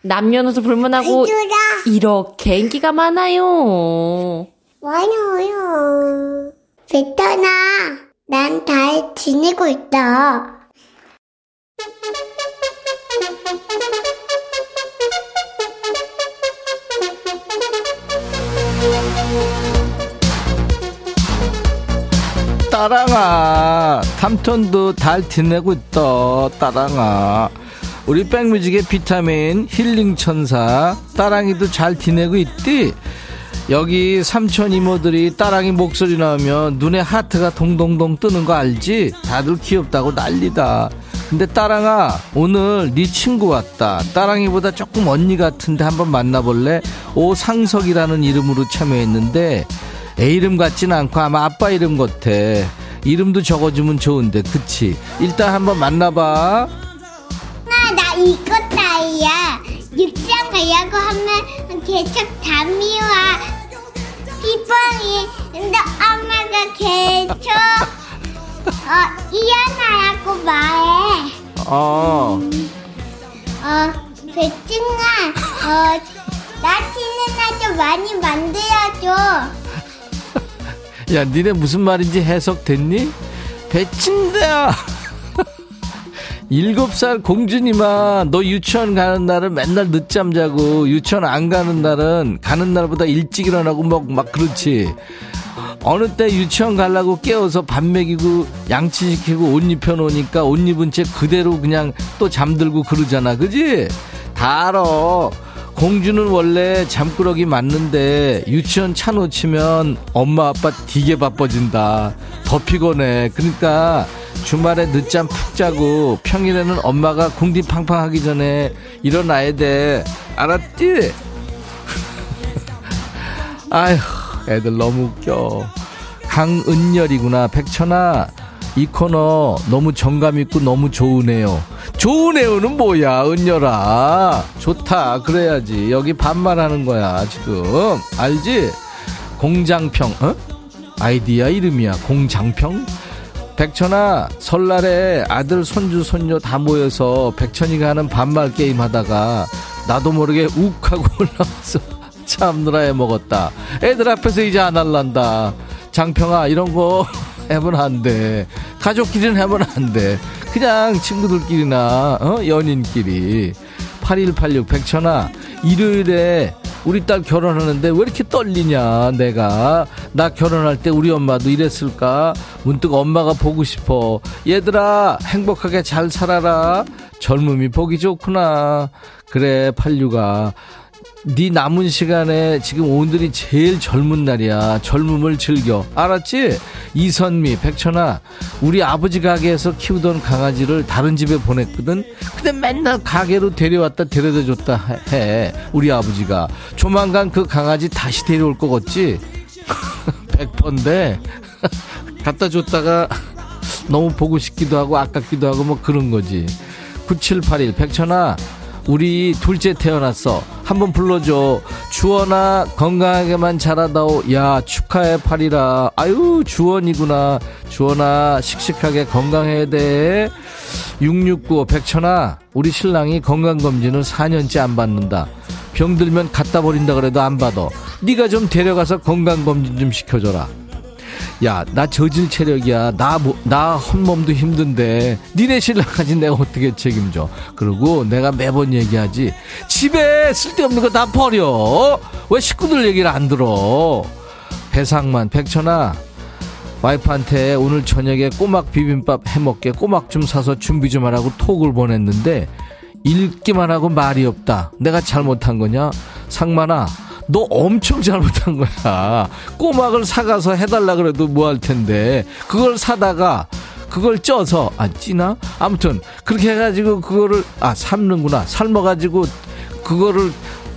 남녀노소 불문하고 해줘라. 이렇게 인기가 많아요. 많아요. 베터나, 난잘 지내고 있다. 따랑아. 탐톤도 잘 지내고 있다 따랑아. 우리 백뮤직의 비타민 힐링 천사 따랑이도 잘 지내고 있디? 여기 삼촌 이모들이 따랑이 목소리 나오면 눈에 하트가 동동동 뜨는 거 알지? 다들 귀엽다고 난리다. 근데 따랑아 오늘 네 친구 왔다. 따랑이보다 조금 언니 같은데 한번 만나볼래? 오상석이라는 이름으로 참여했는데 애 이름 같진 않고 아마 아빠 이름 같아. 이름도 적어주면 좋은데, 그치? 일단 한번 만나봐. 나, 나 이거 따위야. 육상 가려고 하면 개척 다 미워. 피뻥이, 근데 엄마가 개척, 어, 이하나라고 말해. 어, 어, 배충아, 어, 나 치는 아주 많이 만들어줘. 야, 니네 무슨 말인지 해석됐니? 배친다! 일곱 살 공주님아, 너 유치원 가는 날은 맨날 늦잠 자고, 유치원 안 가는 날은 가는 날보다 일찍 일어나고 막, 막 그렇지. 어느 때 유치원 가려고 깨워서 밥 먹이고 양치시키고 옷 입혀놓으니까 옷 입은 채 그대로 그냥 또 잠들고 그러잖아. 그지? 다 알아. 공주는 원래 잠꾸러기 맞는데 유치원 차 놓치면 엄마 아빠 되게 바빠진다. 더 피곤해. 그러니까 주말에 늦잠 푹 자고 평일에는 엄마가 궁디팡팡 하기 전에 일어나야 돼. 알았지? 아휴, 애들 너무 웃겨. 강은열이구나. 백천아, 이 코너 너무 정감 있고 너무 좋으네요. 좋으네요는 뭐야, 은열아. 좋다. 그래야지. 여기 반말하는 거야, 지금. 알지? 공장평, 어? 아이디어 이름이야. 공장평? 백천아, 설날에 아들, 손주, 손녀 다 모여서 백천이가 하는 반말 게임 하다가 나도 모르게 욱 하고 올라와서 참느라 해 먹었다. 애들 앞에서 이제 안 할란다. 장평아, 이런 거 해면 안 돼. 가족끼리는 해면 안 돼. 그냥 친구들끼리나, 어? 연인끼리. 8186 백천아, 일요일에 우리 딸 결혼하는데 왜 이렇게 떨리냐, 내가. 나 결혼할 때 우리 엄마도 이랬을까? 문득 엄마가 보고 싶어. 얘들아, 행복하게 잘 살아라. 젊음이 보기 좋구나. 그래, 86아. 네 남은 시간에 지금 오늘이 제일 젊은 날이야. 젊음을 즐겨. 알았지? 이선미, 백천아, 우리 아버지 가게에서 키우던 강아지를 다른 집에 보냈거든. 근데 맨날 가게로 데려왔다 데려다 줬다 해. 우리 아버지가. 조만간 그 강아지 다시 데려올 거겠지? 100번데 갖다 줬다가 너무 보고 싶기도 하고 아깝기도 하고 뭐 그런 거지. 9781 백천아 우리 둘째 태어났어. 한번 불러줘. 주원아, 건강하게만 자라다오. 야, 축하해, 팔이라. 아유, 주원이구나. 주원아, 씩씩하게 건강해야 돼. 669, 백천아, 우리 신랑이 건강검진을 4년째 안 받는다. 병들면 갖다 버린다 그래도 안 받아. 네가 좀 데려가서 건강검진 좀 시켜줘라. 야, 나 저질 체력이야. 나, 뭐, 나 헛몸도 힘든데. 니네 신랑까지 내가 어떻게 책임져. 그리고 내가 매번 얘기하지. 집에 쓸데없는 거 다 버려. 왜 식구들 얘기를 안 들어. 배상만, 백천아. 와이프한테 오늘 저녁에 꼬막 비빔밥 해먹게 꼬막 좀 사서 준비 좀 하라고 톡을 보냈는데 읽기만 하고 말이 없다. 내가 잘못한 거냐? 상만아, 너 엄청 잘못한 거야. 꼬막을 사가서 해달라 그래도 뭐 할 텐데. 그걸 사다가, 그걸 쪄서, 아, 찌나? 아무튼, 그렇게 해가지고 그거를, 아, 삶는구나. 삶아가지고, 그거를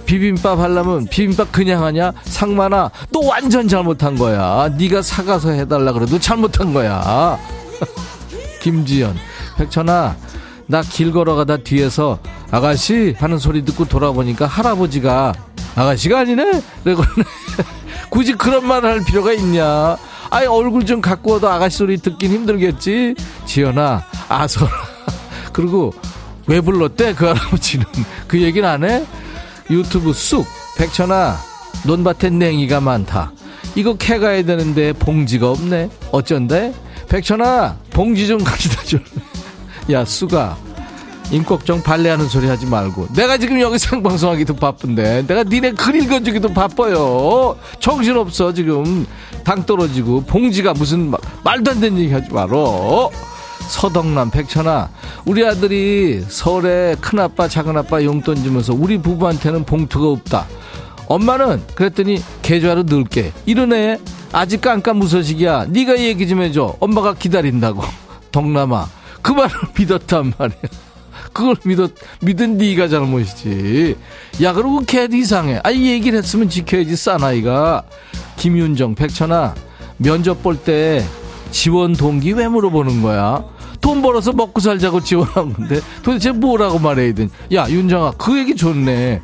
비빔밥 하려면 비빔밥 그냥 하냐? 상만아, 너 완전 잘못한 거야. 네가 사가서 해달라 그래도 잘못한 거야. 김지연, 백천아, 나 길 걸어가다 뒤에서 아가씨 하는 소리 듣고 돌아보니까 할아버지가 아가씨가 아니네? 그러고 굳이 그런 말을 할 필요가 있냐? 아이 얼굴 좀 갖고 와도 아가씨 소리 듣긴 힘들겠지? 지연아, 아서 그리고 왜 불렀대? 그 할아버지는 그 얘기는 안 해? 유튜브 쑥 백천아 논밭에 냉이가 많다. 이거 캐가야 되는데 봉지가 없네. 어쩐데? 백천아 봉지 좀 가져다 줘. 야 수가 임꺽정 발레하는 소리 하지 말고. 내가 지금 여기 생방송하기도 바쁜데. 내가 니네 글 읽어주기도 바빠요. 정신없어 지금. 당 떨어지고 봉지가 무슨 마- 말도 안 되는 얘기 하지 말어. 서덕남 백천아. 우리 아들이 서울에 큰아빠 작은아빠 용돈 주면서 우리 부부한테는 봉투가 없다. 엄마는 그랬더니 계좌로 넣을게. 이러네. 아직 깜깜무소식이야. 네가 얘기 좀 해줘. 엄마가 기다린다고. 덕남아. 그 말을 믿었단 말이야 그걸 믿었, 믿은 네가 잘못이지. 야, 그리고 걔도 이상해. 아, 이 얘기를 했으면 지켜야지, 싸나이가. 김윤정, 백천아, 면접 볼 때 지원 동기 왜 물어보는 거야? 돈 벌어서 먹고 살자고 지원한 건데 도대체 뭐라고 말해야 되냐? 야, 윤정아, 그 얘기 좋네.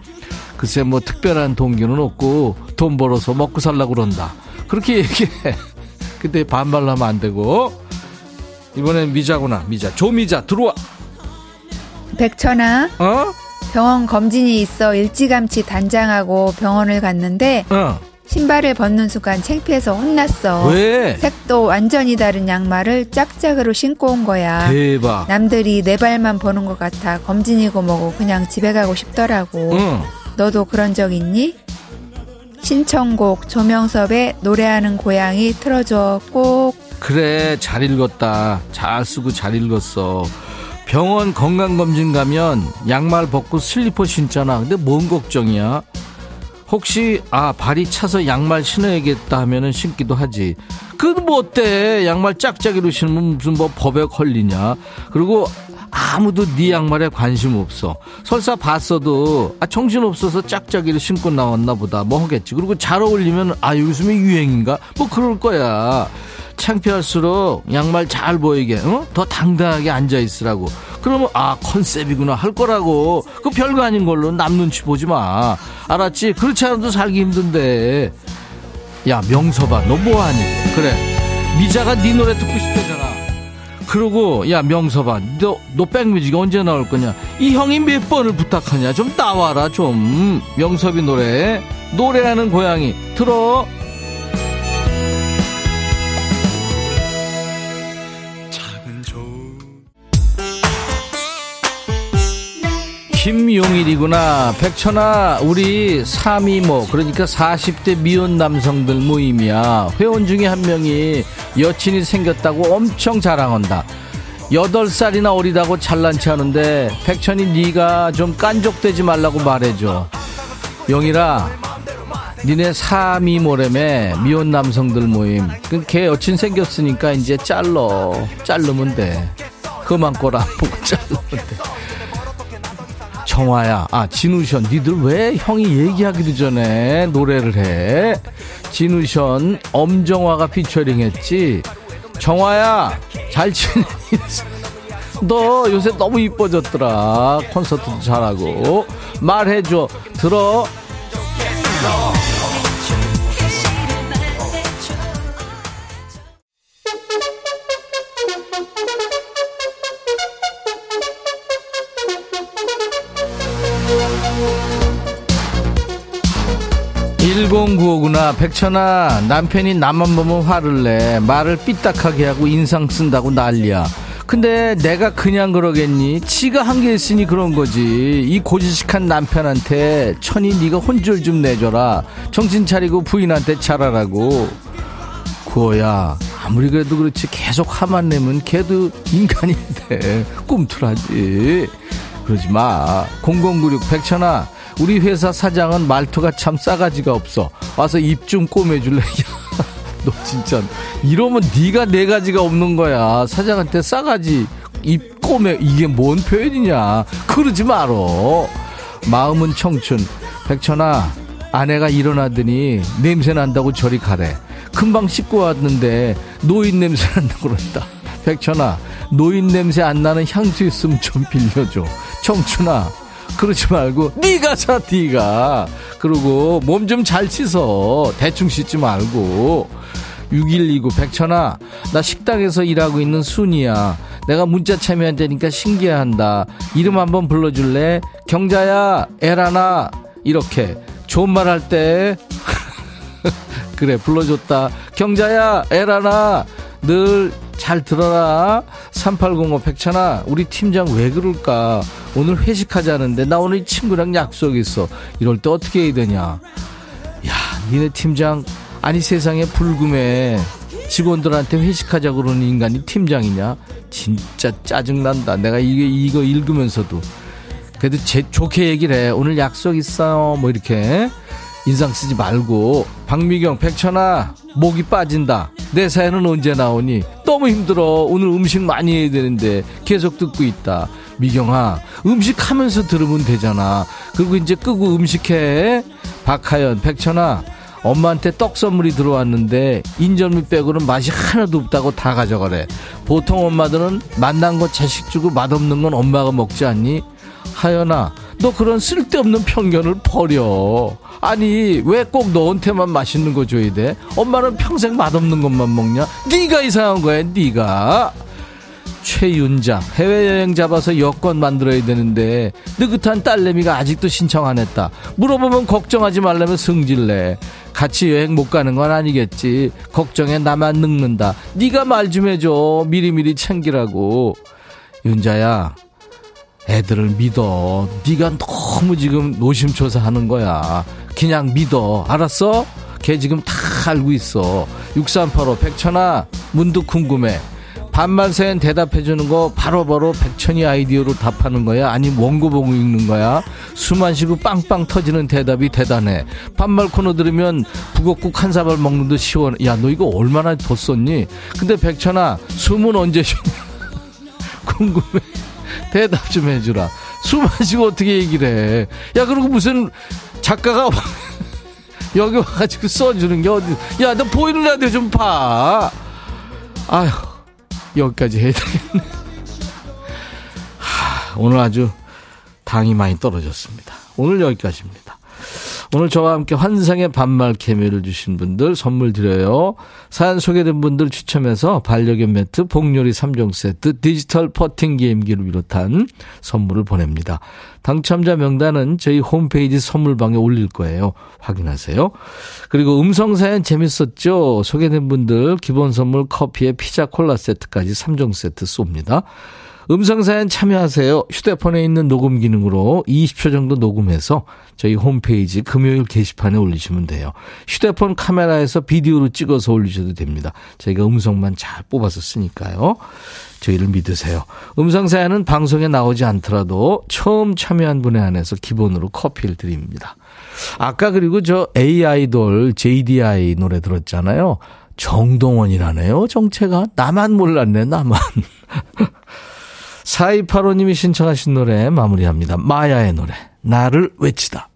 글쎄, 뭐 특별한 동기는 없고 돈 벌어서 먹고 살라고 그런다. 그렇게 얘기해. 근데 반발로 하면 안 되고. 이번엔 미자구나, 미자. 조미자, 들어와. 백천아, 어? 병원 검진이 있어 일찌감치 단장하고 병원을 갔는데 어. 신발을 벗는 순간 창피해서 혼났어. 왜? 색도 완전히 다른 양말을 짝짝으로 신고 온 거야. 대박. 남들이 내 발만 보는 것 같아 검진이고 뭐고 그냥 집에 가고 싶더라고. 응. 너도 그런 적 있니? 신청곡 조명섭의 노래하는 고양이 틀어줘 꼭. 그래 잘 읽었다 잘 쓰고 잘 읽었어 병원 건강검진 가면 양말 벗고 슬리퍼 신잖아. 근데 뭔 걱정이야? 혹시 아 발이 차서 양말 신어야겠다 하면은 신기도 하지. 그건 뭐 어때? 양말 짝짝이로 신으면 무슨 뭐 법에 걸리냐? 그리고 아무도 네 양말에 관심 없어. 설사 봤어도 아 정신 없어서 짝짝이를 신고 나왔나 보다. 뭐 하겠지. 그리고 잘 어울리면 아 요즘에 유행인가? 뭐 그럴 거야. 창피할수록 양말 잘 보이게 어? 더 당당하게 앉아 있으라고. 그러면 아 컨셉이구나 할 거라고. 그 별거 아닌 걸로 남 눈치 보지 마. 알았지? 그렇지 않아도 살기 힘든데. 야 명서봐 너 뭐하니? 그래. 미자가 네 노래 듣고 싶다잖아 그러고 야 명서봐 너, 너 백뮤직 언제 나올 거냐? 이 형이 몇 번을 부탁하냐? 좀 나와라 좀. 명섭이 노래. 노래하는 고양이. 들어 김용일이구나. 백천아, 우리 3이모, 그러니까 40대 미혼 남성들 모임이야. 회원 중에 한 명이 여친이 생겼다고 엄청 자랑한다. 8살이나 어리다고 잘난 체 하는데, 백천이 네가 좀 깐족되지 말라고 말해줘. 용일아, 니네 3이모래매 미혼 남성들 모임. 그걔 여친 생겼으니까 이제 잘러. 자르면 돼. 그만 꼴안 보고 자르면 돼. 정화야, 아, 진우션, 니들 왜 형이 얘기하기도 전에 노래를 해? 진우션, 엄정화가 피처링 했지? 정화야, 잘 지내니? 너 요새 너무 이뻐졌더라. 콘서트도 잘하고. 말해줘. 들어. (1095구나) 백천아 남편이 나만 보면 화를 내. 말을 삐딱하게 하고 인상 쓴다고 난리야. 근데 내가 그냥 그러겠니? 지가 한 게 있으니 그런 거지. 이 고지식한 남편한테 천이 네가 혼줄 좀 내줘라. 정신 차리고 부인한테 잘하라고. 구호야 아무리 그래도 그렇지. 계속 화만 내면 걔도 인간인데. 꿈틀하지. 그러지 마0096 백천아 우리 회사 사장은 말투가 참 싸가지가 없어. 와서 입 좀 꼬매줄래? 너 진짜 이러면 네가 네 가지가 없는 거야. 사장한테 싸가지 입 꼬매 이게 뭔 표현이냐? 그러지 말어. 마음은 청춘. 백천아 아내가 일어나더니 냄새 난다고 저리 가래. 금방 씻고 왔는데 노인 냄새 난다고 그런다. 백천아 노인 냄새 안 나는 향수 있으면 좀 빌려줘. 청춘아 그러지 말고 네가 사 네가. 그리고 몸 좀 잘 씻어. 대충 씻지 말고. 6129 백천아 나 식당에서 일하고 있는 순이야. 내가 문자 참여한다니까 신기해한다. 이름 한번 불러줄래? 경자야 에라나. 이렇게 좋은 말 할 때. 그래 불러줬다. 경자야 에라나. 늘 잘 들어라. 3805 백천아 우리 팀장 왜 그럴까 오늘 회식하자는데 나 오늘 이 친구랑 약속 있어. 이럴 때 어떻게 해야 되냐? 야 니네 팀장 아니 세상에 불금에 직원들한테 회식하자 그러는 인간이 팀장이냐? 진짜 짜증난다. 내가 이게 이거 읽으면서도. 그래도 제 좋게 얘기를 해. 오늘 약속 있어요 뭐 이렇게. 인상 쓰지 말고. 박미경 백천아 목이 빠진다. 내 사연은 언제 나오니? 너무 힘들어. 오늘 음식 많이 해야 되는데 계속 듣고 있다 미경아 음식 하면서 들으면 되잖아. 그리고 이제 끄고 음식해. 박하연 백천아 엄마한테 떡 선물이 들어왔는데 인절미 빼고는 맛이 하나도 없다고 다 가져가래. 보통 엄마들은 맛난 거 자식 주고 맛없는 건 엄마가 먹지 않니? 하연아 너 그런 쓸데없는 편견을 버려. 아니 왜 꼭 너한테만 맛있는 거 줘야 돼? 엄마는 평생 맛없는 것만 먹냐? 네가 이상한 거야 네가 최윤장 해외여행 잡아서 여권 만들어야 되는데 느긋한 딸내미가 아직도 신청 안 했다. 물어보면 걱정하지 말라며 승질내. 같이 여행 못 가는 건 아니겠지. 걱정에 나만 늙는다. 네가 말 좀 해줘. 미리미리 챙기라고. 윤자야 애들을 믿어. 네가 너무 지금 노심초사하는 거야. 그냥 믿어. 알았어? 걔 지금 다 알고 있어. 6385 백천아 문득 궁금해 반말 사연 대답해주는 거 바로 바로 백천이 아이디어로 답하는 거야? 아니면 원고 보고 읽는 거야? 숨안 쉬고 빵빵 터지는 대답이 대단해. 반말 코너 들으면 북어국 한 사발 먹는 듯 시원해. 야, 너 이거 얼마나 더 썼니? 근데 백천아, 숨은 언제 쉬냐? 궁금해. 대답 좀 해주라. 숨 안 쉬고 어떻게 얘기를 해? 야, 그리고 무슨 작가가 여기 와가지고 써주는 게 어디, 야, 너 보이는 라디오 좀 봐. 아휴, 여기까지. 하, 오늘 아주 당이 많이 떨어졌습니다. 오늘 여기까지입니다. 오늘 저와 함께 환상의 반말 케미를 주신 분들 선물 드려요. 사연 소개된 분들 추첨해서 반려견 매트, 복요리 3종 세트, 디지털 퍼팅 게임기를 비롯한 선물을 보냅니다. 당첨자 명단은 저희 홈페이지 선물방에 올릴 거예요. 확인하세요. 그리고 음성 사연 재밌었죠? 소개된 분들 기본 선물 커피에 피자 콜라 세트까지 3종 세트 쏩니다. 음성사연 참여하세요. 휴대폰에 있는 녹음 기능으로 20초 정도 녹음해서 저희 홈페이지 금요일 게시판에 올리시면 돼요. 휴대폰 카메라에서 비디오로 찍어서 올리셔도 됩니다. 저희가 음성만 잘 뽑아서 쓰니까요. 저희를 믿으세요. 음성사연은 방송에 나오지 않더라도 처음 참여한 분에 한해서 기본으로 커피를 드립니다. 아까 그리고 저 AI돌 JDI 노래 들었잖아요. 정동원이라네요, 정체가. 나만 몰랐네, 나만. 4285님이 신청하신 노래 마무리합니다. 마야의 노래, 나를 외치다.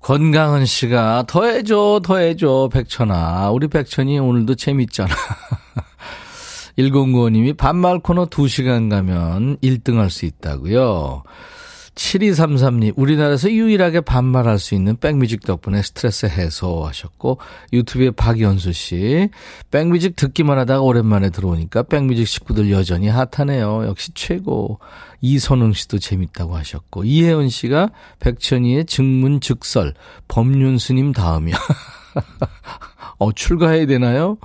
권강은 씨가 더해줘, 더해줘, 백천아. 우리 백천이 오늘도 재밌잖아. 1095님이 반말 코너 2시간 가면 1등 할 수 있다고요. 7233님, 우리나라에서 유일하게 반말할 수 있는 백뮤직 덕분에 스트레스 해소하셨고, 유튜브에 박연수 씨, 백뮤직 듣기만 하다가 오랜만에 들어오니까 백뮤직 식구들 여전히 핫하네요. 역시 최고. 이선웅 씨도 재밌다고 하셨고, 이혜원 씨가 백천이의 증문 즉설, 법륜스님 다음이야. 어, 출가해야 되나요?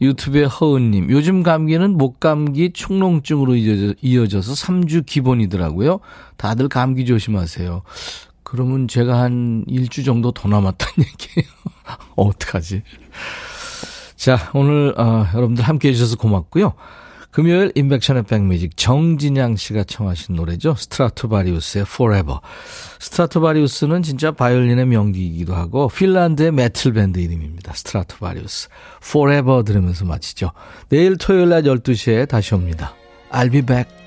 유튜브에 허은님, 요즘 감기는 목감기 축농증으로 이어져, 이어져 서 3주 기본이더라고요. 다들 감기 조심하세요. 그러면 제가 한 일주 정도 더 남았다는 얘기예요. 어, 어떡하지? 자, 오늘, 어, 여러분들 함께 해주셔서 고맙고요. 금요일 인백션의 백뮤직 정진양 씨가 청하신 노래죠. 스트라토바리우스의 Forever. 스트라토바리우스는 진짜 바이올린의 명기이기도 하고 핀란드의 메틀 밴드 이름입니다. 스트라토바리우스. Forever 들으면서 마치죠. 내일 토요일 낮 12시에 다시 옵니다. I'll be back.